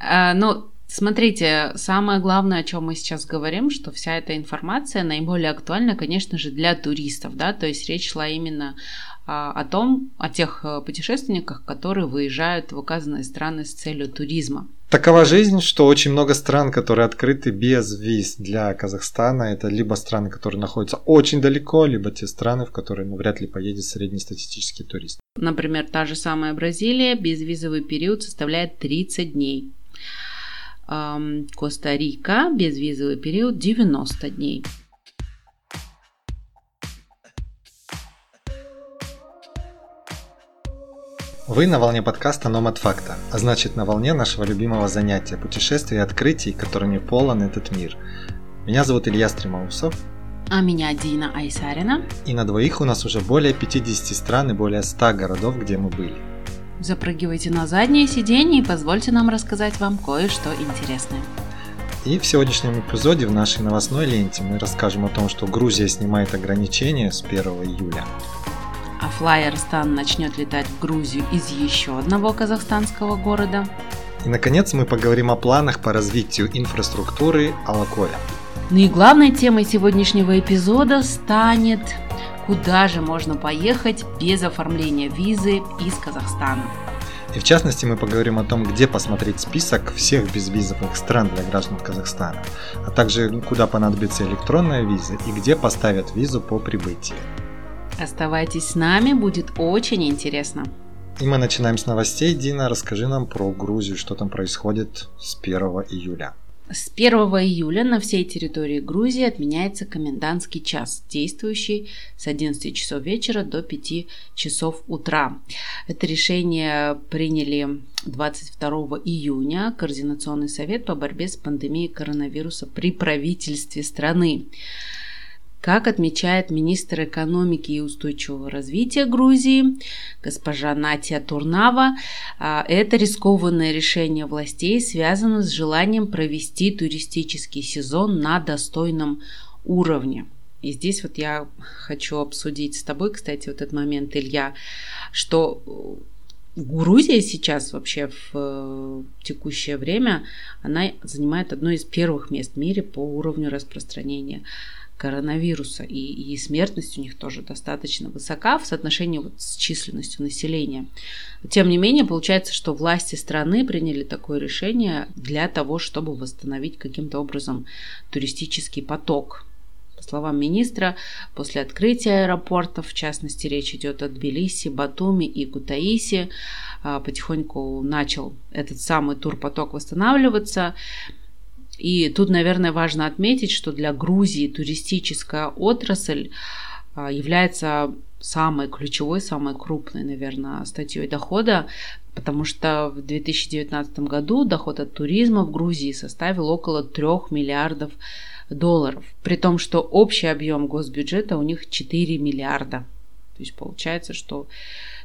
А, ну, Смотрите, самое главное, о чем мы сейчас говорим, что вся эта информация наиболее актуальна, конечно же, для туристов, да, то есть речь шла именно а, о том, о тех э, путешественниках, которые выезжают в указанные страны с целью туризма. Такова жизнь, что очень много стран, которые открыты без виз для Казахстана. Это либо страны, которые находятся очень далеко, либо те страны, в которые ну, вряд ли поедет среднестатистический турист. Например, та же самая Бразилия, безвизовый период составляет 30 дней. Коста-Рика, безвизовый период 90 дней. Вы на волне подкаста Номад Факта, а значит на волне нашего любимого занятия – путешествий и открытий, которыми полон этот мир. Меня зовут Илья Стремоусов. А меня Дина Айсарина. И на двоих у нас уже более 50 стран и более 100 городов, где мы были. Запрыгивайте на заднее сиденье и позвольте нам рассказать вам кое-что интересное. И в сегодняшнем эпизоде в нашей новостной ленте мы расскажем о том, что Грузия снимает ограничения с 1 июля. А Flyer Stan начнет летать в Грузию из еще одного казахстанского города. И, наконец, мы поговорим о планах по развитию инфраструктуры Алакоя. Ну и главной темой сегодняшнего эпизода станет куда же можно поехать без оформления визы из Казахстана. И в частности мы поговорим о том, где посмотреть список всех безвизовых стран для граждан Казахстана, а также куда понадобится электронная виза и где поставят визу по прибытии. Оставайтесь с нами, будет очень интересно. И мы начинаем с новостей. Дина, расскажи нам про Грузию, что там происходит с 1 июля. С 1 июля на всей территории Грузии отменяется комендантский час, действующий с 11 часов вечера до 5 часов утра. Это решение приняли 22 июня Координационный совет по борьбе с пандемией коронавируса при правительстве страны. Как отмечает министр экономики и устойчивого развития Грузии госпожа Натия Турнава, а, это рискованное решение властей связано с желанием провести туристический сезон на достойном уровне. И здесь вот я хочу обсудить с тобой, кстати, вот этот момент, Илья, что Грузия сейчас вообще в э, текущее время, она занимает одно из первых мест в мире по уровню распространения коронавируса, и, и смертность у них тоже достаточно высока в соотношении вот с численностью населения. Тем не менее, получается, что власти страны приняли такое решение для того, чтобы восстановить каким-то образом туристический поток. По словам министра, после открытия аэропортов, в частности, речь идет о Тбилиси, Батуми и Кутаиси, а, потихоньку начал этот самый турпоток восстанавливаться. И тут, наверное, важно отметить, что для Грузии туристическая отрасль а, является самой ключевой, самой крупной, наверное, статьей дохода, потому что в 2019 году доход от туризма в Грузии составил около 3 миллиардов долларов, при том, что общий объем госбюджета у них 4 миллиарда. То есть получается, что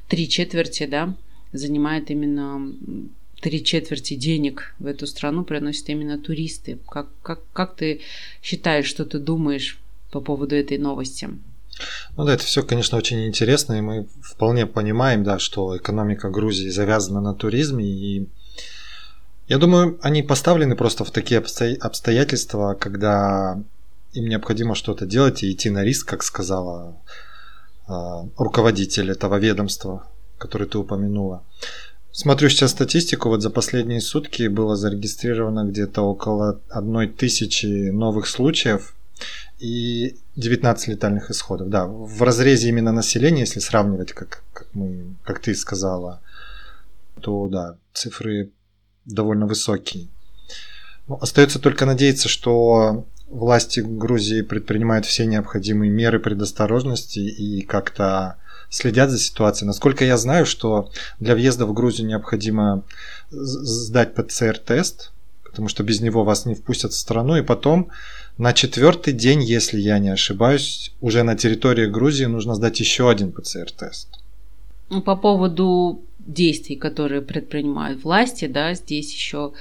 три четверти да, занимает именно три четверти денег в эту страну приносят именно туристы. Как, как, как ты считаешь, что ты думаешь по поводу этой новости? Ну да, это все, конечно, очень интересно, и мы вполне понимаем, да, что экономика Грузии завязана на туризме, и я думаю, они поставлены просто в такие обстоятельства, когда им необходимо что-то делать и идти на риск, как сказала э, руководитель этого ведомства, который ты упомянула. Смотрю сейчас статистику, вот за последние сутки было зарегистрировано где-то около одной тысячи новых случаев и 19 летальных исходов. Да, в разрезе именно населения, если сравнивать, как, как, мы, как ты сказала, то да, цифры довольно высокие. Ну, остается только надеяться, что власти Грузии предпринимают все необходимые меры предосторожности и как-то следят за ситуацией. Насколько я знаю, что для въезда в Грузию необходимо сдать ПЦР-тест, потому что без него вас не впустят в страну, и потом на четвертый день, если я не ошибаюсь, уже на территории Грузии нужно сдать еще один ПЦР-тест. Ну, по поводу действий, которые предпринимают власти, да, здесь еще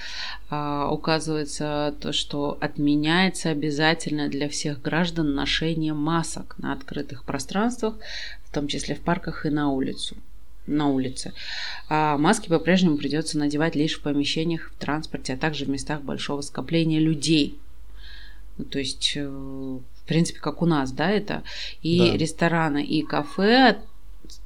а, указывается то, что отменяется обязательно для всех граждан ношение масок на открытых пространствах, в том числе в парках и на улицу. на улице. А маски по-прежнему придется надевать лишь в помещениях, в транспорте, а также в местах большого скопления людей. Ну, то есть, э, в принципе, как у нас, да, это. И да. рестораны, и кафе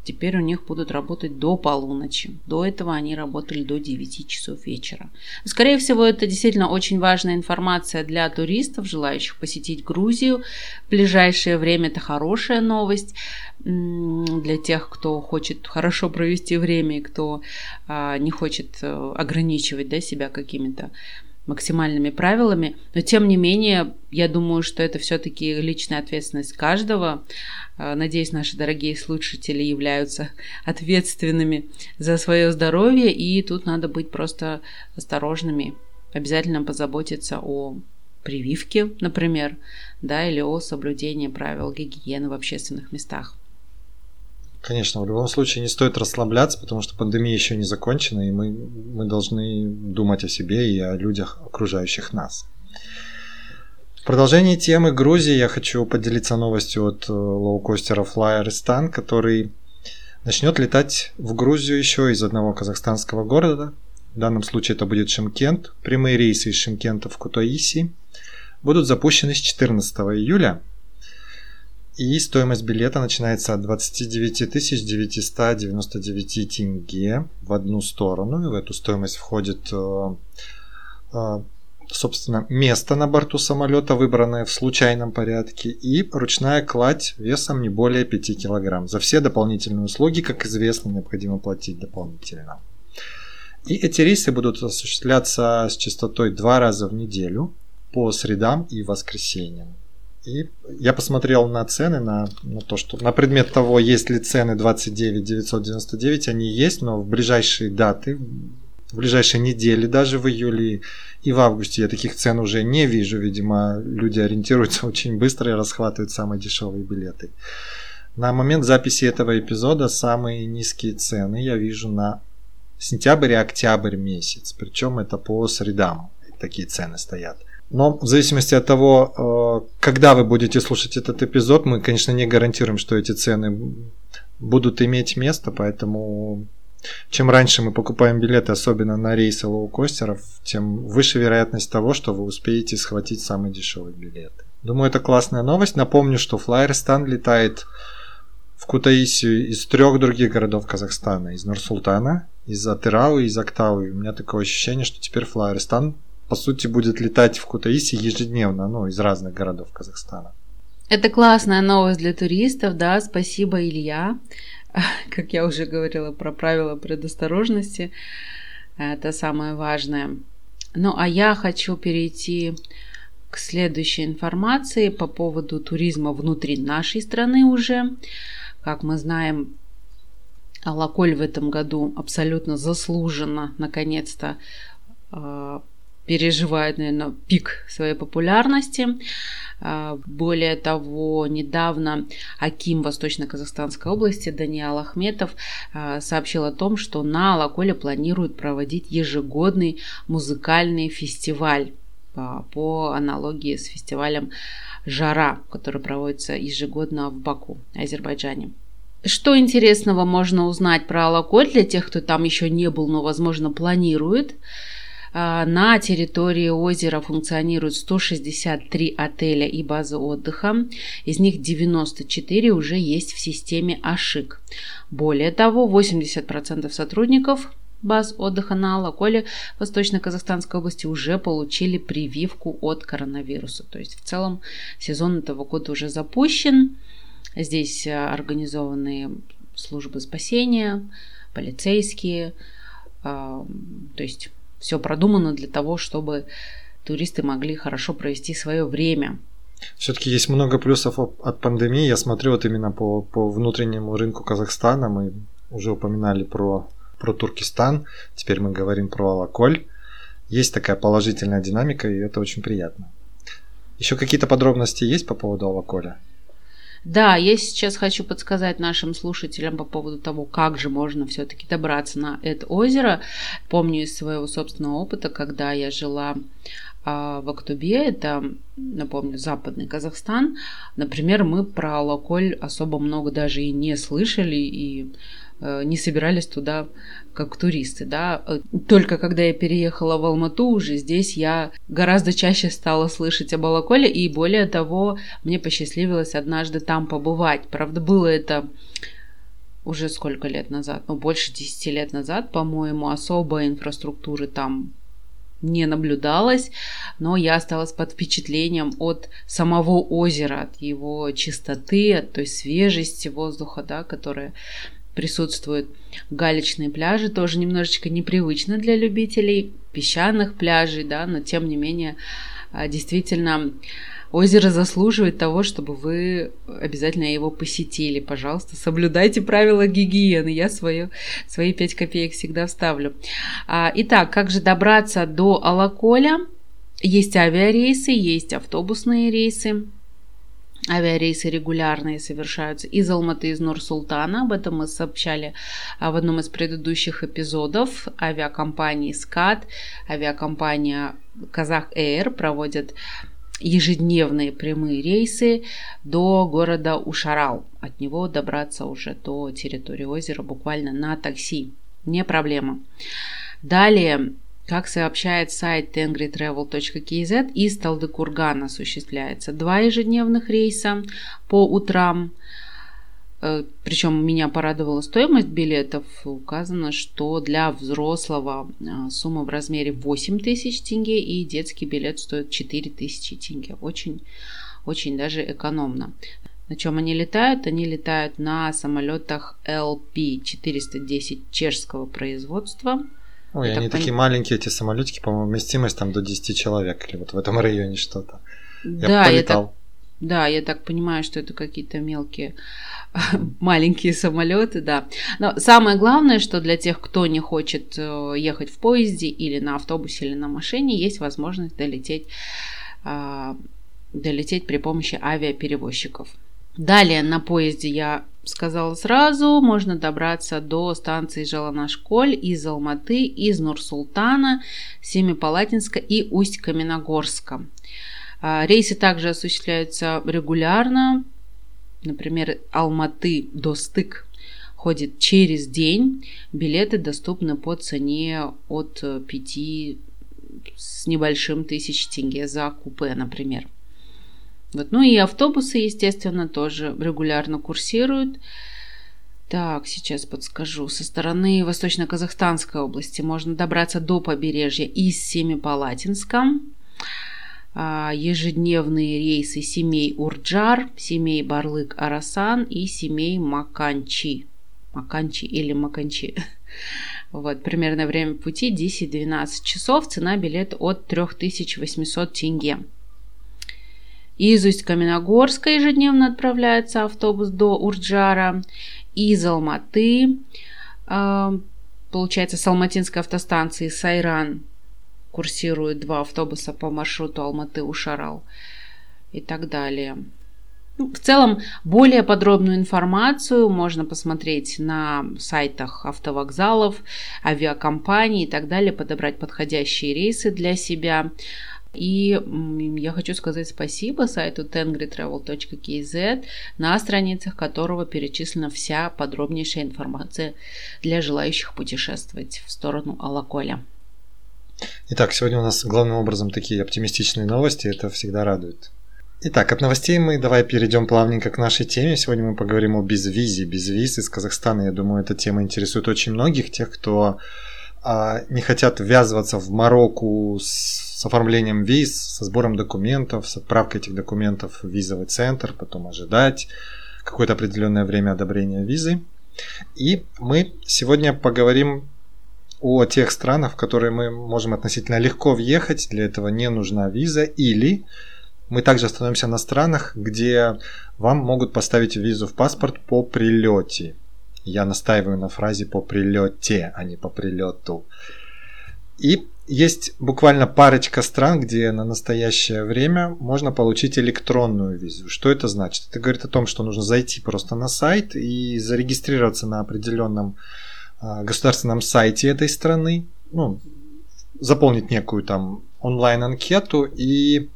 теперь у них будут работать до полуночи. До этого они работали до 9 часов вечера. Скорее всего, это действительно очень важная информация для туристов, желающих посетить Грузию. В ближайшее время это хорошая новость для тех, кто хочет хорошо провести время и кто а, не хочет э, ограничивать да, себя какими-то максимальными правилами, но тем не менее, я думаю, что это все-таки личная ответственность каждого. А, надеюсь, наши дорогие слушатели являются ответственными за свое здоровье, и тут надо быть просто осторожными. Обязательно позаботиться о прививке, например, да, или о соблюдении правил гигиены в общественных местах. Конечно, в любом случае не стоит расслабляться, потому что пандемия еще не закончена, и мы, мы должны думать о себе и о людях, окружающих нас. В продолжении темы Грузии я хочу поделиться новостью от э, лоукостера Flyeristan, который начнет летать в Грузию еще из одного казахстанского города. В данном случае это будет Шимкент. Прямые рейсы из Шимкента в Кутаиси будут запущены с 14 июля – и стоимость билета начинается от 29 999 тенге в одну сторону. И в эту стоимость входит, э, э, собственно, место на борту самолета, выбранное в случайном порядке, и ручная кладь весом не более 5 кг. За все дополнительные услуги, как известно, необходимо платить дополнительно. И эти рейсы будут осуществляться с частотой два раза в неделю по средам и воскресеньям. И я посмотрел на цены, на, на то, что на предмет того, есть ли цены 29 999, они есть, но в ближайшие даты, в ближайшие недели, даже в июле и в августе я таких цен уже не вижу. Видимо, люди ориентируются очень быстро и расхватывают самые дешевые билеты. На момент записи этого эпизода самые низкие цены я вижу на сентябрь и октябрь месяц. Причем это по средам такие цены стоят. Но в зависимости от того, э, когда вы будете слушать этот эпизод, мы, конечно, не гарантируем, что эти цены будут иметь место, поэтому чем раньше мы покупаем билеты, особенно на рейсы лоукостеров, тем выше вероятность того, что вы успеете схватить самые дешевые билеты. Думаю, это классная новость. Напомню, что Flyerstan летает в Кутаисию из трех других городов Казахстана. Из Нур-Султана, из Атырау и из Актауи. У меня такое ощущение, что теперь Flyerstan по сути, будет летать в Кутаиси ежедневно, ну, из разных городов Казахстана. Это классная новость для туристов, да, спасибо, Илья. Как я уже говорила про правила предосторожности, это самое важное. Ну, а я хочу перейти к следующей информации по поводу туризма внутри нашей страны уже. Как мы знаем, Алаколь в этом году абсолютно заслуженно, наконец-то, а, переживает, наверное, пик своей популярности. А, более того, недавно Аким Восточно-Казахстанской области Даниал Ахметов а, сообщил о том, что на Алаколе планируют проводить ежегодный музыкальный фестиваль а, по аналогии с фестивалем «Жара», который проводится ежегодно в Баку, Азербайджане. Что интересного можно узнать про Алаколь для тех, кто там еще не был, но, возможно, планирует? А, на территории озера функционируют 163 отеля и базы отдыха. Из них 94 уже есть в системе АШИК. Более того, 80% сотрудников баз отдыха на Алаколе Восточно-Казахстанской области уже получили прививку от коронавируса. То есть в целом сезон этого года уже запущен. Здесь а, организованы службы спасения, полицейские, а, то есть все продумано для того, чтобы туристы могли хорошо провести свое время. Все-таки есть много плюсов от пандемии. Я смотрю вот именно по, по внутреннему рынку Казахстана. Мы уже упоминали про, про Туркестан. Теперь мы говорим про Алаколь. Есть такая положительная динамика, и это очень приятно. Еще какие-то подробности есть по поводу Алаколя? Да, я сейчас хочу подсказать нашим слушателям по поводу того, как же можно все-таки добраться на это озеро. Помню из своего собственного опыта, когда я жила а, в Актубе, это, напомню, западный Казахстан, например, мы про Алаколь особо много даже и не слышали, и э, не собирались туда как туристы, да. Только когда я переехала в Алмату, уже здесь я гораздо чаще стала слышать об Алаколе, и более того, мне посчастливилось однажды там побывать. Правда, было это уже сколько лет назад, ну, больше 10 лет назад, по-моему, особой инфраструктуры там не наблюдалось, но я осталась под впечатлением от самого озера, от его чистоты, от той свежести воздуха, да, которая присутствует. Галечные пляжи тоже немножечко непривычно для любителей песчаных пляжей, да, но тем не менее а, действительно озеро заслуживает того, чтобы вы обязательно его посетили. Пожалуйста, соблюдайте правила гигиены. Я свое, свои 5 копеек всегда вставлю. А, итак, как же добраться до Алаколя? Есть авиарейсы, есть автобусные рейсы. Авиарейсы регулярные совершаются из Алматы, из Нур-Султана. Об этом мы сообщали а, в одном из предыдущих эпизодов. Авиакомпании «СКАТ», авиакомпания «Казах Эйр» проводят ежедневные прямые рейсы до города Ушарал. От него добраться уже до территории озера буквально на такси. Не проблема. Далее, как сообщает сайт tengritravel.kz, из Талдыкургана осуществляется два ежедневных рейса по утрам – Э, Причем меня порадовала стоимость билетов. Указано, что для взрослого э, сумма в размере 8 тысяч тенге и детский билет стоит 4 тысячи тенге. Очень, очень даже экономно. На чем они летают? Они летают на самолетах LP-410 чешского производства. Ой, они такие маленькие, эти самолетики, по-моему, вместимость там до 10 человек или вот в этом районе что-то. Да, я, я так, да, я так понимаю, что это какие-то мелкие маленькие самолеты, да. Но самое главное, что для тех, кто не хочет э, ехать в поезде или на автобусе или на машине, есть возможность долететь, а, долететь при помощи авиаперевозчиков. Далее на поезде я сказала сразу, можно добраться до станции Жаланашколь из Алматы, из Нур-Султана, Семипалатинска и Усть-Каменогорска. А, рейсы также осуществляются регулярно, например, Алматы до Стык ходит через день. Билеты доступны по цене от 5 с небольшим тысяч тенге за купе, например. Вот. Ну и автобусы, естественно, тоже регулярно курсируют. Так, сейчас подскажу. Со стороны Восточно-Казахстанской области можно добраться до побережья из Семипалатинска. А, ежедневные рейсы семей Урджар, семей Барлык-Арасан и семей Маканчи. Маканчи или Маканчи. Вот, примерное время пути 10-12 часов, цена билета от 3800 тенге. Из Усть-Каменогорска ежедневно отправляется автобус до Урджара. Из Алматы, а, получается, с Алматинской автостанции Сайран курсируют два автобуса по маршруту Алматы-Ушарал и так далее. Ну, в целом, более подробную информацию можно посмотреть на сайтах автовокзалов, авиакомпаний и так далее, подобрать подходящие рейсы для себя. И я хочу сказать спасибо сайту tengritravel.kz, на страницах которого перечислена вся подробнейшая информация для желающих путешествовать в сторону Алаколя. Итак, сегодня у нас главным образом такие оптимистичные новости, это всегда радует. Итак, от новостей мы давай перейдем плавненько к нашей теме. Сегодня мы поговорим о безвизе, безвиз из Казахстана. Я думаю, эта тема интересует очень многих, тех, кто не хотят ввязываться в Марокко с, с оформлением виз, со сбором документов, с отправкой этих документов в визовый центр, потом ожидать какое-то определенное время одобрения визы. И мы сегодня поговорим о тех странах, в которые мы можем относительно легко въехать, для этого не нужна виза, или мы также остановимся на странах, где вам могут поставить визу в паспорт по прилете. Я настаиваю на фразе по прилете, а не по прилету. И есть буквально парочка стран, где на настоящее время можно получить электронную визу. Что это значит? Это говорит о том, что нужно зайти просто на сайт и зарегистрироваться на определенном а, государственном сайте этой страны, ну, заполнить некую там онлайн-анкету, и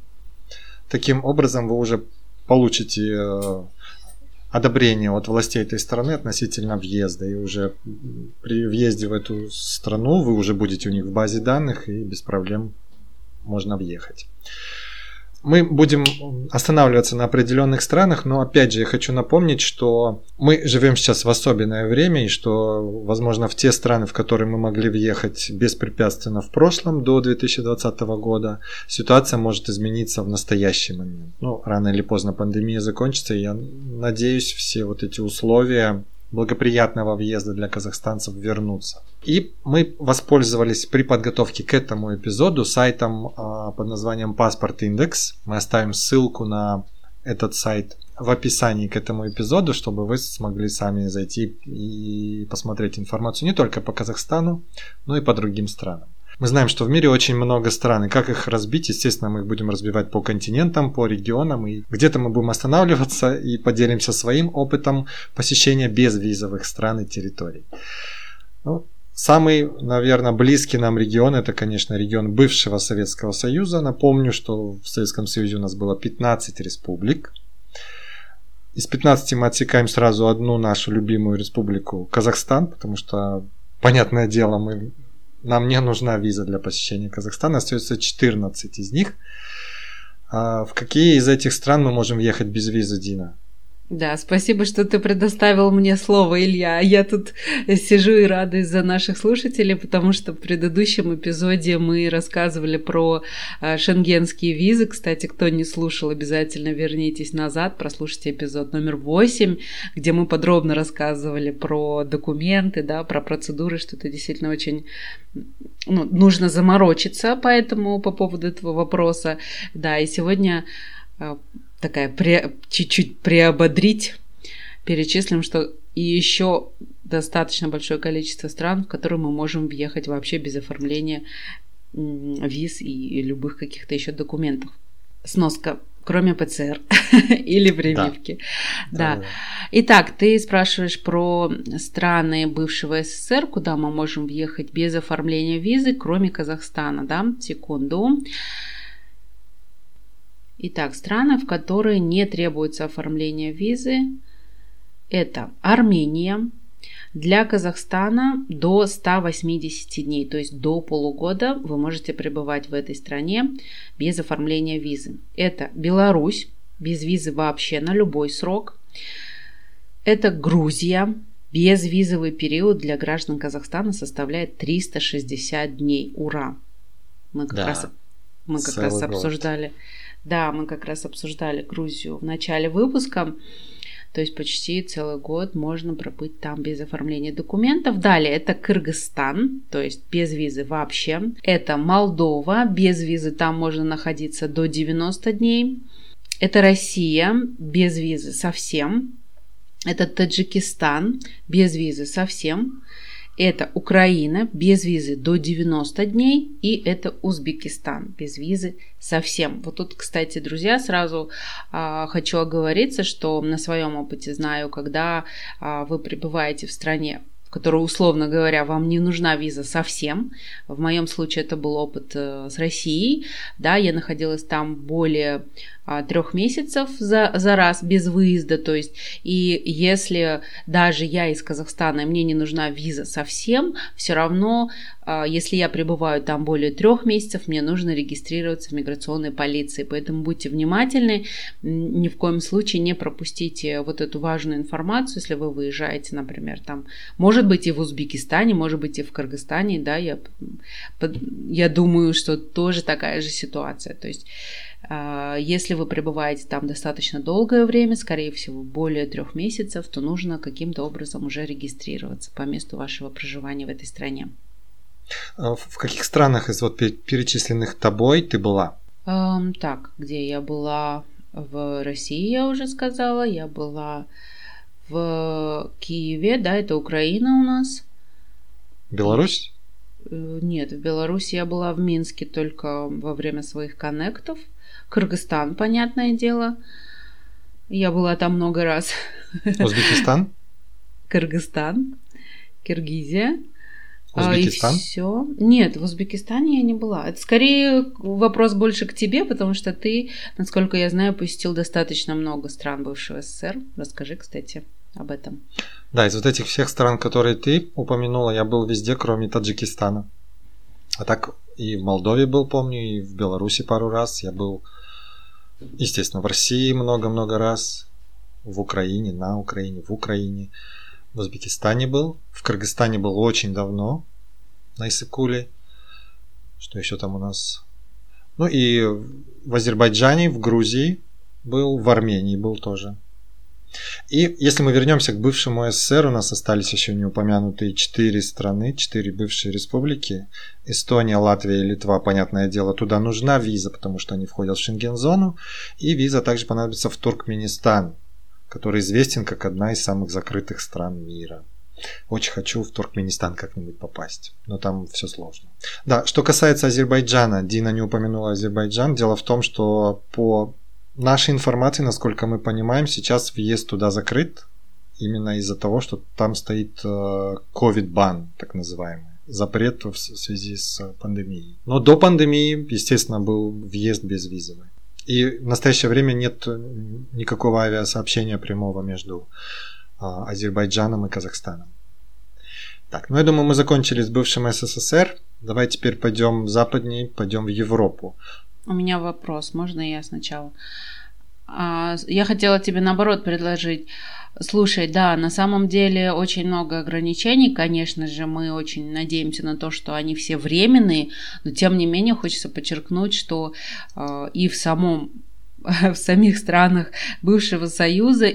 таким образом вы уже получите э, одобрение от властей этой страны относительно въезда. И уже при въезде в эту страну вы уже будете у них в базе данных и без проблем можно въехать. Мы будем останавливаться на определенных странах, но опять же я хочу напомнить, что мы живем сейчас в особенное время, и что, возможно, в те страны, в которые мы могли въехать беспрепятственно в прошлом, до 2020 года, ситуация может измениться в настоящий момент. Ну, рано или поздно пандемия закончится, и я надеюсь, все вот эти условия благоприятного въезда для казахстанцев вернуться. И мы воспользовались при подготовке к этому эпизоду сайтом а, под названием Паспорт Индекс. Мы оставим ссылку на этот сайт в описании к этому эпизоду, чтобы вы смогли сами зайти и посмотреть информацию не только по Казахстану, но и по другим странам. Мы знаем, что в мире очень много стран, и как их разбить, естественно, мы их будем разбивать по континентам, по регионам, и где-то мы будем останавливаться и поделимся своим опытом посещения безвизовых стран и территорий. Ну, Самый, наверное, близкий нам регион это, конечно, регион бывшего Советского Союза. Напомню, что в Советском Союзе у нас было 15 республик. Из 15 мы отсекаем сразу одну нашу любимую республику Казахстан, потому что, понятное дело, мы нам не нужна виза для посещения Казахстана, остается 14 из них. А в какие из этих стран мы можем въехать без визы, Дина? Да, спасибо, что ты предоставил мне слово, Илья. Я тут сижу и радуюсь за наших слушателей, потому что в предыдущем эпизоде мы рассказывали про а, шенгенские визы. Кстати, кто не слушал, обязательно вернитесь назад, прослушайте эпизод номер 8, где мы подробно рассказывали про документы, да, про процедуры, что это действительно очень ну, нужно заморочиться поэтому по поводу этого вопроса. Да, и сегодня а, такая пре, чуть-чуть приободрить, перечислим, что и еще достаточно большое количество стран, в которые мы можем въехать вообще без оформления виз и любых каких-то еще документов. Сноска, кроме ПЦР или прививки. Да. да. Итак, ты спрашиваешь про страны бывшего СССР, куда мы можем въехать без оформления визы, кроме Казахстана, да? Секунду. Итак, страны, в которые не требуется оформление визы, это Армения, для Казахстана до 180 дней, то есть до полугода вы можете пребывать в этой стране без оформления визы. Это Беларусь, без визы вообще на любой срок. Это Грузия, безвизовый период для граждан Казахстана составляет 360 дней. Ура! Мы как да, раз, мы как раз обсуждали. Год да, мы как раз обсуждали Грузию в начале выпуска. То есть почти целый год можно пробыть там без оформления документов. Далее это Кыргызстан, то есть без визы вообще. Это Молдова, без визы там можно находиться до 90 дней. Это Россия, без визы совсем. Это Таджикистан, без визы совсем. Это Украина без визы до 90 дней и это Узбекистан без визы совсем. Вот тут, кстати, друзья, сразу а, хочу оговориться, что на своем опыте знаю, когда а, вы пребываете в стране, в которой, условно говоря, вам не нужна виза совсем. В моем случае это был опыт э, с Россией. Да, я находилась там более трех месяцев за, за раз без выезда. То есть, и если даже я из Казахстана, и мне не нужна виза совсем, все равно, а, если я пребываю там более трех месяцев, мне нужно регистрироваться в миграционной полиции. Поэтому будьте внимательны, ни в коем случае не пропустите вот эту важную информацию, если вы выезжаете, например, там, может быть, и в Узбекистане, может быть, и в Кыргызстане, да, я, я думаю, что тоже такая же ситуация. То есть а, если вы пребываете там достаточно долгое время, скорее всего, более трех месяцев, то нужно каким-то образом уже регистрироваться по месту вашего проживания в этой стране. А в каких странах из вот перечисленных тобой ты была? Эм, так, где я была? В России, я уже сказала. Я была в Киеве, да, это Украина у нас. Беларусь? Э, нет, в Беларуси я была в Минске только во время своих коннектов. Кыргызстан, понятное дело. Я была там много раз. Узбекистан? Кыргызстан, Киргизия. Узбекистан? А, и все. Нет, в Узбекистане я не была. Это скорее вопрос больше к тебе, потому что ты, насколько я знаю, посетил достаточно много стран бывшего СССР. Расскажи, кстати, об этом. Да, из вот этих всех стран, которые ты упомянула, я был везде, кроме Таджикистана. А так и в Молдове был, помню, и в Беларуси пару раз. Я был, естественно, в России много-много раз, в Украине, на Украине, в Украине. В Узбекистане был, в Кыргызстане был очень давно, на Исыкуле. Что еще там у нас? Ну и в Азербайджане, в Грузии был, в Армении был тоже. И если мы вернемся к бывшему СССР, у нас остались еще не упомянутые четыре страны, четыре бывшие республики. Эстония, Латвия и Литва, понятное дело, туда нужна виза, потому что они входят в Шенген-зону. И виза также понадобится в Туркменистан, который известен как одна из самых закрытых стран мира. Очень хочу в Туркменистан как-нибудь попасть, но там все сложно. Да, что касается Азербайджана, Дина не упомянула Азербайджан. Дело в том, что по нашей информации, насколько мы понимаем, сейчас въезд туда закрыт именно из-за того, что там стоит э, так называемый запрет в связи с пандемией. Но до пандемии, естественно, был въезд безвизовый. И в настоящее время нет никакого авиасообщения прямого между а, Азербайджаном и Казахстаном. Так, ну я думаю, мы закончили с бывшим СССР. Давай теперь пойдем в западней, пойдем в Европу. У меня вопрос, можно я сначала? А, я хотела тебе наоборот предложить. Слушай, да, на самом деле очень много ограничений, конечно же, мы очень надеемся на то, что они все временные, но тем не менее хочется подчеркнуть, что э, и в самом в самих странах бывшего Союза.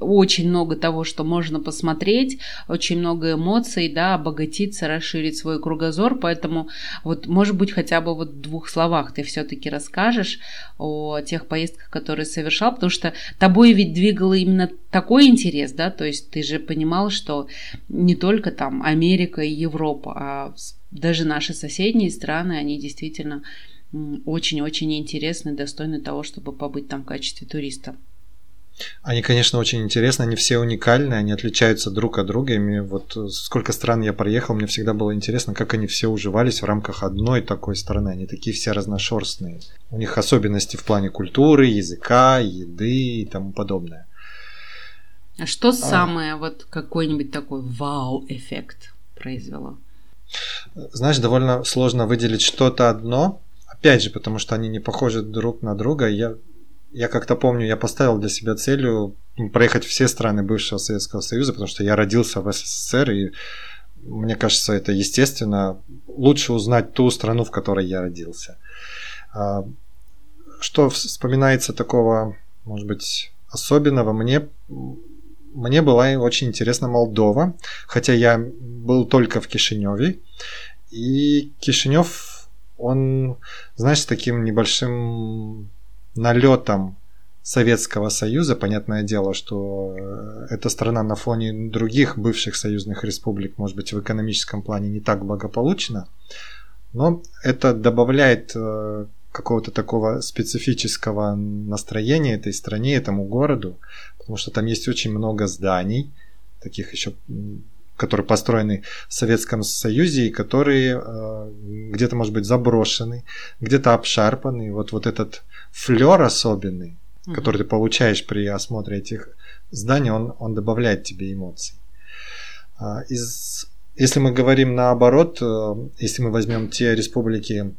Очень много того, что можно посмотреть, очень много эмоций, да, обогатиться, расширить свой кругозор, поэтому вот, может быть, хотя бы вот в двух словах ты все-таки расскажешь о тех поездках, которые совершал, потому что тобой ведь двигало именно такой интерес, да, то есть ты же понимал, что не только там Америка и Европа, а даже наши соседние страны, они действительно очень-очень интересны, достойны того, чтобы побыть там в качестве туриста. Они, конечно, очень интересны, они все уникальны, они отличаются друг от друга. И мне вот э, сколько стран я проехал, мне всегда было интересно, как они все уживались в рамках одной такой страны. Они такие все разношерстные. У них особенности в плане культуры, языка, еды и тому подобное. А что а... самое вот какой-нибудь такой вау-эффект произвело? Знаешь, довольно сложно выделить что-то одно, Опять же, потому что они не похожи друг на друга. Я, я как-то помню, я поставил для себя целью проехать все страны бывшего Советского Союза, потому что я родился в СССР, и мне кажется, это естественно. Лучше узнать ту страну, в которой я родился. А, что вспоминается такого, может быть, особенного? Мне, мне была очень интересна Молдова, хотя я был только в Кишиневе. И Кишинев он, знаешь, с таким небольшим налетом Советского Союза, понятное дело, что э, эта страна на фоне других бывших союзных республик, может быть, в экономическом плане не так благополучна, но это добавляет э, какого-то такого специфического настроения этой стране, этому городу, потому что там есть очень много зданий, таких еще которые построены в Советском Союзе и которые э, где-то, может быть, заброшены, где-то обшарпаны. Вот, вот этот флер особенный, угу. который ты получаешь при осмотре этих зданий, он, он добавляет тебе эмоций. А, из, если мы говорим наоборот, э, если мы возьмем те республики,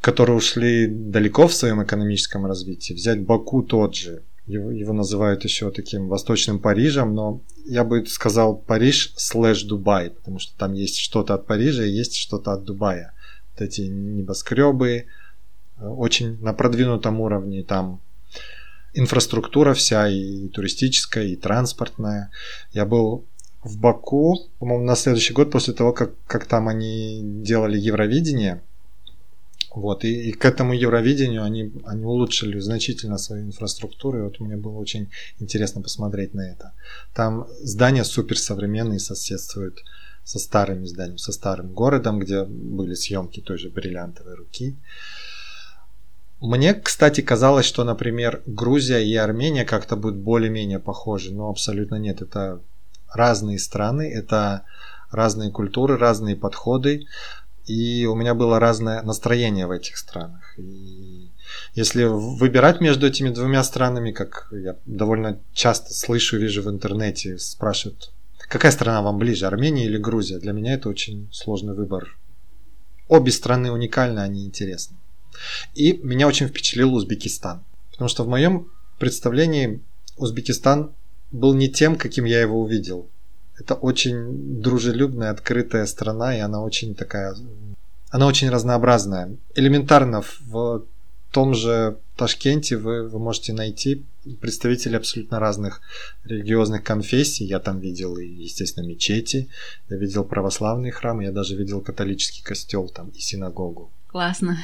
которые ушли далеко в своем экономическом развитии, взять Баку тот же, его, его называют еще таким восточным Парижем, но я бы сказал Париж слэш Дубай, потому что там есть что-то от Парижа и есть что-то от Дубая. Вот эти небоскребы э, очень на продвинутом уровне, там инфраструктура вся и туристическая, и транспортная. Я был в Баку, по-моему, на следующий год после того, как, как там они делали Евровидение – вот, и, и к этому Евровидению они, они улучшили значительно свою инфраструктуру, и вот мне было очень интересно посмотреть на это. Там здания суперсовременные соседствуют со старыми зданиями, со старым городом, где были съемки той же бриллиантовой руки. Мне, кстати, казалось, что, например, Грузия и Армения как-то будут более-менее похожи, но абсолютно нет. Это разные страны, это разные культуры, разные подходы, и у меня было разное настроение в этих странах. И если выбирать между этими двумя странами, как я довольно часто слышу, вижу в интернете, спрашивают, какая страна вам ближе, Армения или Грузия? Для меня это очень сложный выбор. Обе страны уникальны, они интересны. И меня очень впечатлил Узбекистан. Потому что в моем представлении Узбекистан был не тем, каким я его увидел. Это очень дружелюбная, открытая страна, и она очень такая... Она очень разнообразная. Элементарно в том же Ташкенте вы, вы можете найти представителей абсолютно разных религиозных конфессий. Я там видел естественно, мечети, я видел православный храм, я даже видел католический костел там и синагогу. Классно.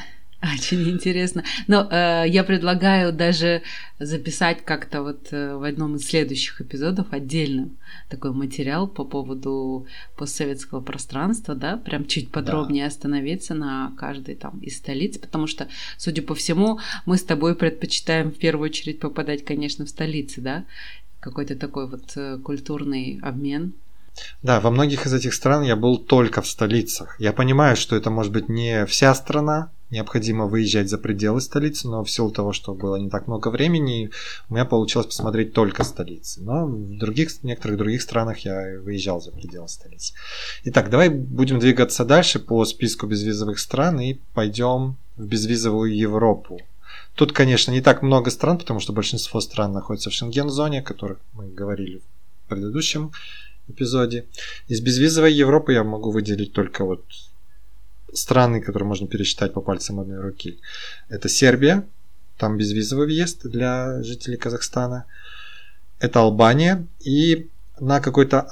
Очень интересно. Но э, я предлагаю даже записать как-то вот э, в одном из следующих эпизодов отдельно такой материал по поводу постсоветского пространства, да, прям чуть подробнее да. остановиться на каждой там из столиц, потому что, судя по всему, мы с тобой предпочитаем в первую очередь попадать, конечно, в столицы, да, какой-то такой вот э, культурный обмен. Да, во многих из этих стран я был только в столицах. Я понимаю, что это может быть не вся страна, необходимо выезжать за пределы столицы, но в силу того, что было не так много времени, у меня получилось посмотреть только столицы. Но в других, в некоторых других странах я выезжал за пределы столицы. Итак, давай будем двигаться дальше по списку безвизовых стран и пойдем в безвизовую Европу. Тут, конечно, не так много стран, потому что большинство стран находится в Шенген-зоне, о которых мы говорили в предыдущем эпизоде. Из безвизовой Европы я могу выделить только вот страны, которые можно пересчитать по пальцам одной руки. Это Сербия, там безвизовый въезд для жителей Казахстана. Это Албания и на какой-то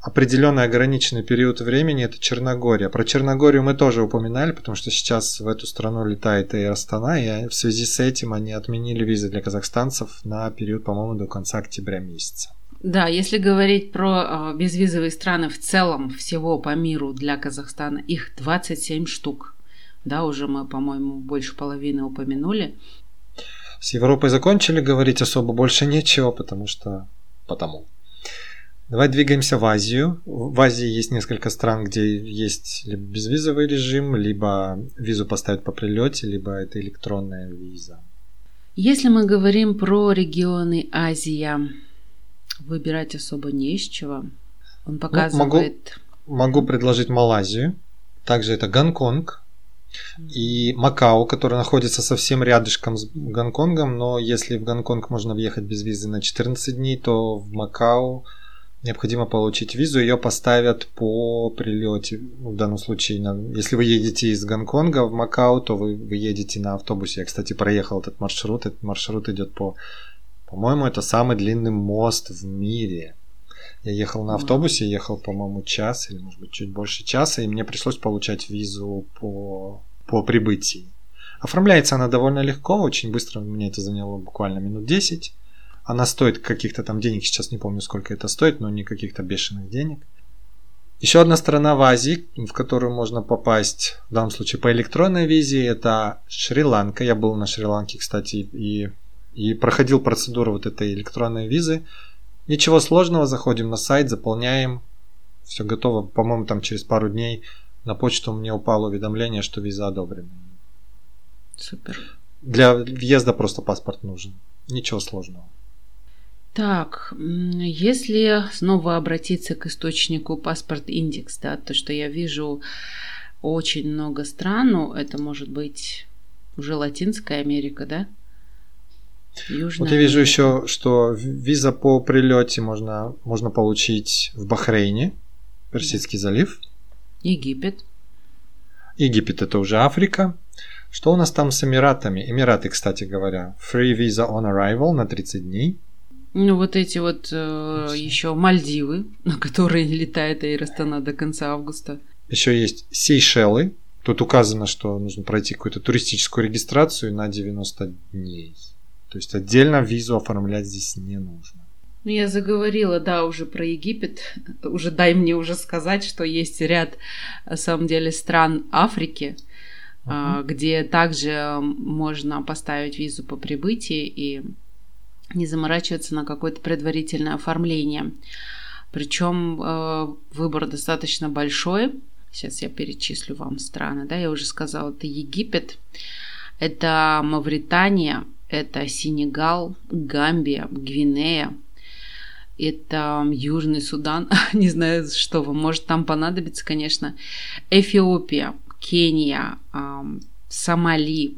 определенный ограниченный период времени это Черногория. Про Черногорию мы тоже упоминали, потому что сейчас в эту страну летает Air Astana, и в связи с этим они отменили визы для казахстанцев на период, по-моему, до конца октября месяца. Да, если говорить про э, безвизовые страны в целом всего по миру для Казахстана, их 27 штук. Да, уже мы, по-моему, больше половины упомянули. С Европой закончили говорить особо больше нечего, потому что... Потому. Давай двигаемся в Азию. В Азии есть несколько стран, где есть либо безвизовый режим, либо визу поставят по прилете, либо это электронная виза. Если мы говорим про регионы Азия, выбирать особо не из чего. Он показывает... Ну, могу, могу предложить Малайзию. Также это Гонконг и Макао, который находится совсем рядышком с Гонконгом, но если в Гонконг можно въехать без визы на 14 дней, то в Макао необходимо получить визу, ее поставят по прилете. В данном случае, если вы едете из Гонконга в Макао, то вы, вы едете на автобусе. Я, кстати, проехал этот маршрут. Этот маршрут идет по по-моему, это самый длинный мост в мире. Я ехал на автобусе, ехал, по-моему, час или, может быть, чуть больше часа, и мне пришлось получать визу по, по прибытии. Оформляется она довольно легко, очень быстро, мне это заняло буквально минут 10. Она стоит каких-то там денег, сейчас не помню, сколько это стоит, но не каких-то бешеных денег. Еще одна страна в Азии, в которую можно попасть, в данном случае по электронной визе, это Шри-Ланка. Я был на Шри-Ланке, кстати, и и проходил процедуру вот этой электронной визы. Ничего сложного, заходим на сайт, заполняем, все готово. По-моему, там через пару дней на почту мне упало уведомление, что виза одобрена. Супер. Для въезда просто паспорт нужен. Ничего сложного. Так, если снова обратиться к источнику паспорт индекс, да, то что я вижу очень много стран, ну, это может быть уже Латинская Америка, да? Южная вот я вижу еще, что виза по прилете можно, можно получить в Бахрейне, Персидский залив. Египет. Египет это уже Африка. Что у нас там с Эмиратами? Эмираты, кстати говоря. Free visa on arrival на 30 дней. Ну, вот эти вот э, еще Мальдивы, на которые летает Эйр до конца августа. Еще есть Сейшелы. Тут указано, что нужно пройти какую-то туристическую регистрацию на 90 дней. То есть отдельно визу оформлять здесь не нужно. Ну, я заговорила, да, уже про Египет. Уже дай мне уже сказать, что есть ряд, на самом деле, стран Африки, uh-huh. где также можно поставить визу по прибытии и не заморачиваться на какое-то предварительное оформление. Причем э, выбор достаточно большой. Сейчас я перечислю вам страны. Да, я уже сказала, это Египет, это Мавритания, это Сенегал, Гамбия, Гвинея, это Южный Судан, не знаю, что вам. Может там понадобиться, конечно, Эфиопия, Кения, Сомали,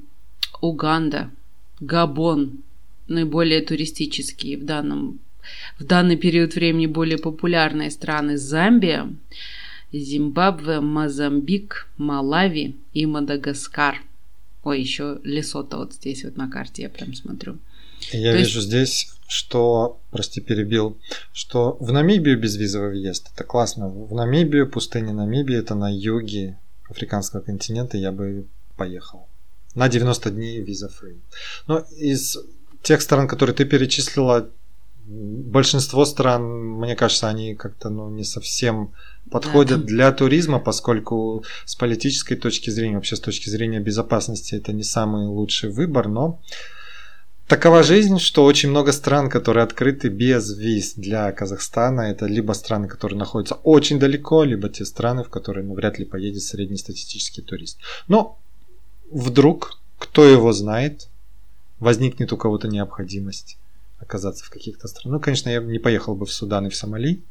Уганда, Габон, наиболее туристические в данном в данный период времени более популярные страны Замбия, Зимбабве, Мозамбик, Малави и Мадагаскар. Ой, еще Лесото вот здесь вот на карте я прям смотрю. Я То вижу есть... здесь, что, прости, перебил, что в Намибию безвизовый въезд. Это классно. В Намибию, пустыня Намибии, это на юге африканского континента, я бы поехал. На 90 дней виза фри. Но из тех стран, которые ты перечислила, большинство стран, мне кажется, они как-то ну, не совсем подходят да. для туризма, поскольку с политической точки зрения, вообще с точки зрения безопасности, это не самый лучший выбор, но такова жизнь, что очень много стран, которые открыты без виз для Казахстана, это либо страны, которые находятся очень далеко, либо те страны, в которые ну, вряд ли поедет среднестатистический турист. Но вдруг, кто его знает, возникнет у кого-то необходимость оказаться в каких-то странах. Ну, конечно, я не поехал бы в Судан и в Сомали,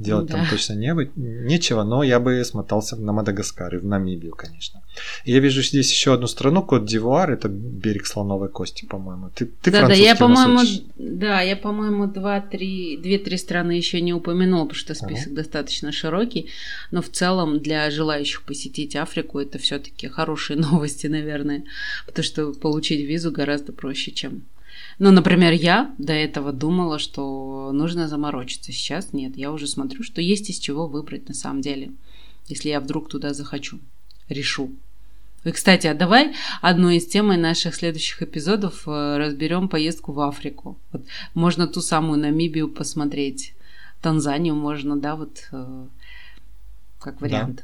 делать да. там точно не, нечего, но я бы смотался на Мадагаскар и в Намибию, конечно. И я вижу здесь еще одну страну, Кот Дивуар, это берег слоновой кости, по-моему. Ты, ты да, да, я, по-моему, да, я, по-моему, два-три, две-три страны еще не упомянул, потому что список ага. достаточно широкий, но в целом для желающих посетить Африку это все-таки хорошие новости, наверное, потому что получить визу гораздо проще, чем ну, например, я до этого думала, что нужно заморочиться. Сейчас нет. Я уже смотрю, что есть из чего выбрать на самом деле, если я вдруг туда захочу, решу. И, кстати, а давай одну из тем наших следующих эпизодов э, разберем поездку в Африку. Вот можно ту самую Намибию посмотреть, Танзанию можно, да, вот э, как вариант. Да.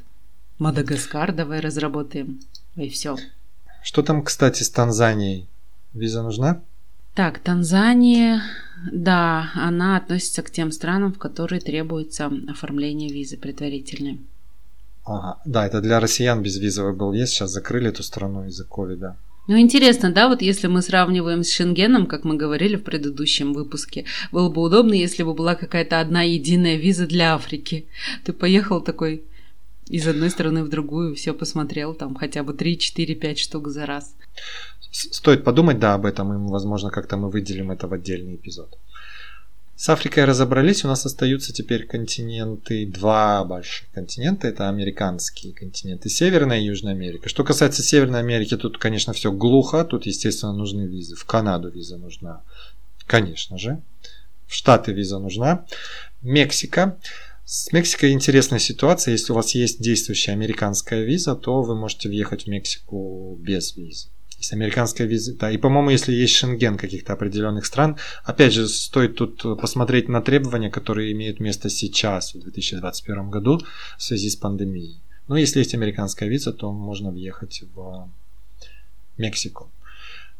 Мадагаскар давай разработаем. И все. Что там, кстати, с Танзанией? Виза нужна? Так, Танзания, да, она относится к тем странам, в которые требуется оформление визы предварительной. Ага, да, это для россиян безвизовый был есть, сейчас закрыли эту страну из-за ковида. Ну, интересно, да, вот если мы сравниваем с Шенгеном, как мы говорили в предыдущем выпуске, было бы удобно, если бы была какая-то одна единая виза для Африки. Ты поехал такой из одной страны в другую, все посмотрел, там хотя бы 3, 4, 5 штук за раз. Стоит подумать, да, об этом, и, возможно, как-то мы выделим это в отдельный эпизод. С Африкой разобрались, у нас остаются теперь континенты, два больших континента, это американские континенты, Северная и Южная Америка. Что касается Северной Америки, тут, конечно, все глухо, тут, естественно, нужны визы. В Канаду виза нужна, конечно же. В Штаты виза нужна. Мексика. С Мексикой интересная ситуация. Если у вас есть действующая американская виза, то вы можете въехать в Мексику без визы. Есть американская виза, да, и, по-моему, если есть шенген каких-то определенных стран, опять же, стоит тут посмотреть на требования, которые имеют место сейчас, в 2021 году, в связи с пандемией. Но если есть американская виза, то можно въехать в Мексику.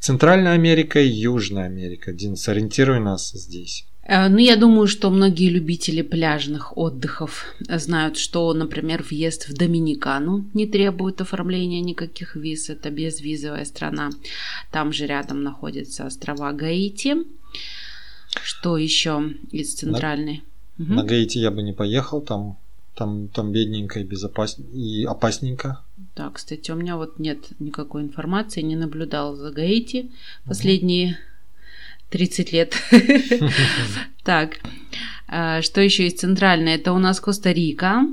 Центральная Америка и Южная Америка. Дин, сориентируй нас здесь. Э, ну, я думаю, что многие любители пляжных отдыхов знают, что, например, въезд в Доминикану не требует оформления никаких виз. Это безвизовая страна. Там же рядом находятся острова Гаити. Что еще из центральной? На, угу. на Гаити я бы не поехал, там, там, там бедненько и, безопас... и опасненько. Да, кстати, у меня вот нет никакой информации, не наблюдал за Гаити последние 30 лет. Так, а, что еще есть центральное? Это у нас Коста-Рика.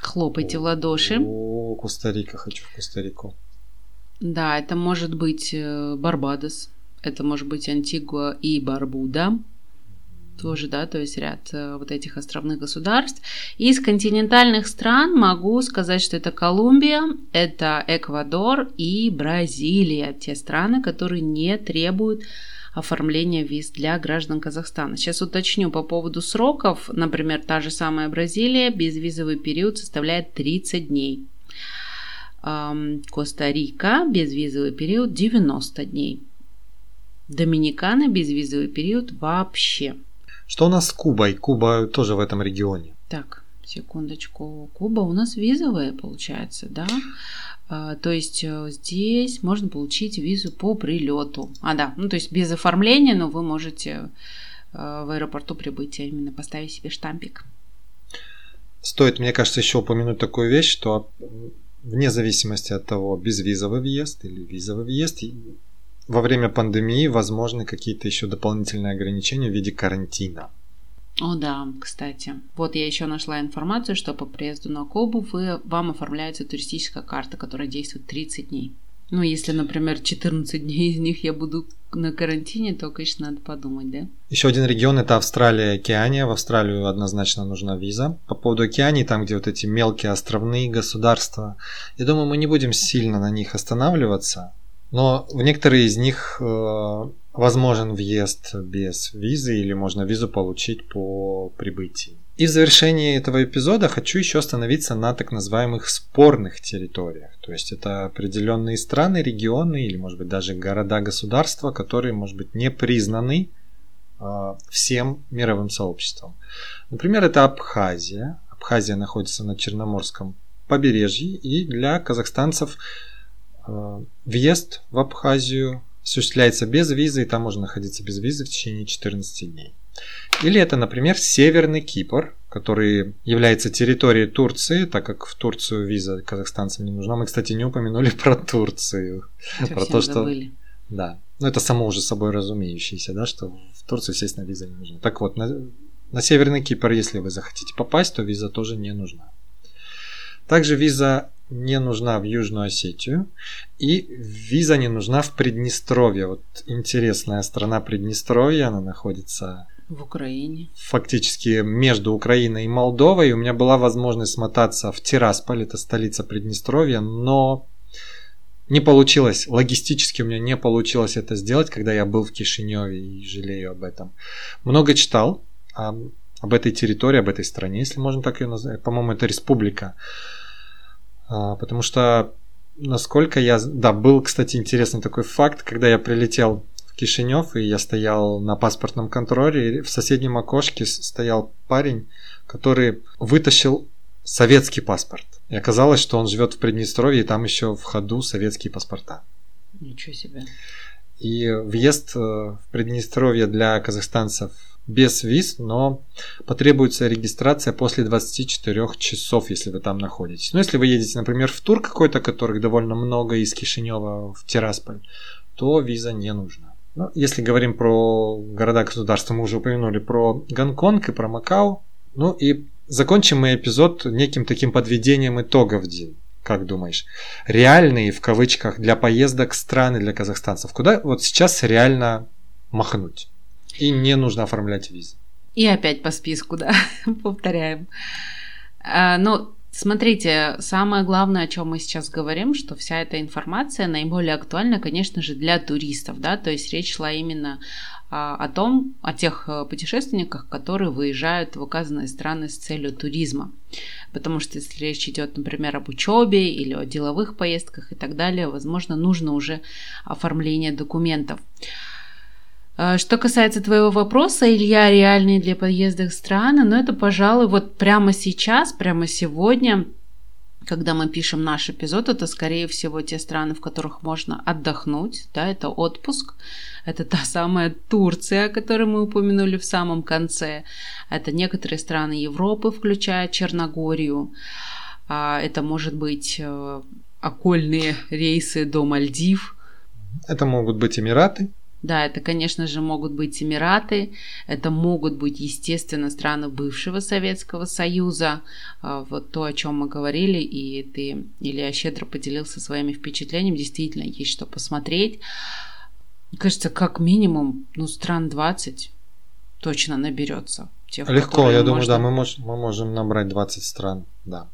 Хлопайте в ладоши. О, Коста-Рика, хочу в Коста-Рику. Да, это может быть э, Барбадос, это может быть Антигуа и Барбуда. Тоже, да, то есть ряд э, вот этих островных государств. Из континентальных стран могу сказать, что это Колумбия, это Эквадор и Бразилия. Те страны, которые не требуют оформления виз для граждан Казахстана. Сейчас уточню по поводу сроков. Например, та же самая Бразилия, безвизовый период составляет 30 дней. Коста-Рика, безвизовый период 90 дней. Доминикана, безвизовый период вообще. Что у нас с Кубой? Куба тоже в этом регионе. Так, секундочку. Куба у нас визовая, получается, да? А, то есть э, здесь можно получить визу по прилету. А, да, ну то есть без оформления, но вы можете э, в аэропорту прибытия именно поставить себе штампик. Стоит, мне кажется, еще упомянуть такую вещь, что вне зависимости от того, безвизовый въезд или визовый въезд, во время пандемии возможны какие-то еще дополнительные ограничения в виде карантина. О да, кстати. Вот я еще нашла информацию, что по приезду на Кубу вы, вам оформляется туристическая карта, которая действует 30 дней. Ну, если, например, 14 дней из них я буду на карантине, то, конечно, надо подумать, да? Еще один регион это Австралия и Океания. В Австралию однозначно нужна виза. По поводу Океании, там, где вот эти мелкие островные государства, я думаю, мы не будем сильно на них останавливаться. Но в некоторые из них э, возможен въезд без визы или можно визу получить по прибытии. И в завершении этого эпизода хочу еще остановиться на так называемых спорных территориях. То есть это определенные страны, регионы или может быть даже города-государства, которые может быть не признаны э, всем мировым сообществом. Например, это Абхазия. Абхазия находится на Черноморском побережье и для казахстанцев э, въезд в Абхазию осуществляется без визы, и там можно находиться без визы в течение 14 дней. Или это, например, Северный Кипр, который является территорией Турции, так как в Турцию виза казахстанцам не нужна. Мы, кстати, не упомянули про Турцию. Совсем про то, что... Забыли. Да. Ну, это само уже собой разумеющееся, да, что в Турцию, естественно, виза не нужна. Так вот, на, на Северный Кипр, если вы захотите попасть, то виза тоже не нужна. Также виза не нужна в Южную Осетию, и виза не нужна в Приднестровье. Вот интересная страна Приднестровья, она находится в Украине. Фактически между Украиной и Молдовой. У меня была возможность смотаться в Тирасполь, это столица Приднестровья, но не получилось, логистически у меня не получилось это сделать, когда я был в Кишиневе и жалею об этом. Много читал об, об этой территории, об этой стране, если можно так ее назвать. По-моему, это республика. А, потому что, насколько я... Да, был, кстати, интересный такой факт, когда я прилетел в Кишинев, и я стоял на паспортном контроле, и в соседнем окошке стоял парень, который вытащил советский паспорт. И оказалось, что он живет в Приднестровье, и там еще в ходу советские паспорта. Ничего себе. И въезд э, в Приднестровье для казахстанцев без виз, но потребуется регистрация после 24 часов, если вы там находитесь. Но если вы едете, например, в тур какой-то, которых довольно много из Кишинева в Тирасполь, то виза не нужна. Но если говорим про города-государства, мы уже упомянули про Гонконг и про Макао. Ну и закончим мы эпизод неким таким подведением итогов, Дин. Как думаешь? Реальные, в кавычках, для поездок страны для казахстанцев. Куда вот сейчас реально махнуть? И не нужно оформлять визы. И опять по списку, да, повторяем. А, ну, смотрите, самое главное, о чем мы сейчас говорим, что вся эта информация наиболее актуальна, конечно же, для туристов, да, то есть речь шла именно а, о том, о тех э, путешественниках, которые выезжают в указанные страны с целью туризма. Потому что если речь идет, например, об учебе или о деловых поездках и так далее, возможно, нужно уже оформление документов. А, что касается твоего вопроса, Илья, реальные для подъездных страны, но ну, это, пожалуй, вот прямо сейчас, прямо сегодня, когда мы пишем наш эпизод, это, скорее всего, те страны, в которых можно отдохнуть, да, это отпуск, это та самая Турция, о которой мы упомянули в самом конце, это некоторые страны Европы, включая Черногорию, а, это может быть э, окольные рейсы до Мальдив. Это могут быть Эмираты, да, это, конечно же, могут быть Эмираты, это могут быть, естественно, страны бывшего Советского Союза, а, вот то, о чем мы говорили, и ты, Илья, щедро поделился своими впечатлениями, действительно, есть что посмотреть. Кажется, как минимум, ну, стран 20 точно наберется. Тех, Легко, я думаю, можно... да, мы, мож, мы можем набрать 20 стран, да.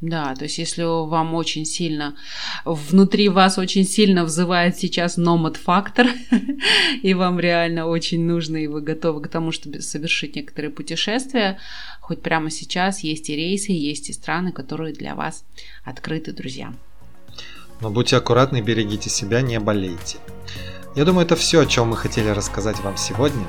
Да, то есть если вам очень сильно, внутри вас очень сильно взывает сейчас номад фактор, и вам реально очень нужно, и вы готовы к тому, чтобы совершить некоторые путешествия, хоть прямо сейчас есть и рейсы, есть и страны, которые для вас открыты, друзья. Но будьте аккуратны, берегите себя, не болейте. Я думаю, это все, о чем мы хотели рассказать вам сегодня.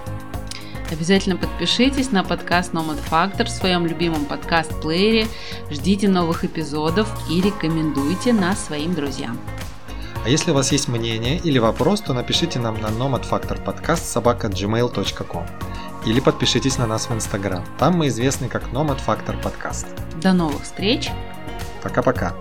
Обязательно подпишитесь на подкаст Nomad Factor в своем любимом подкаст-плеере, ждите новых эпизодов и рекомендуйте нас своим друзьям. А если у вас есть мнение или вопрос, то напишите нам на Nomad Factor подкаст собака gmail.com или подпишитесь на нас в Instagram. Там мы известны как Nomad Factor подкаст. До новых встреч! Пока-пока!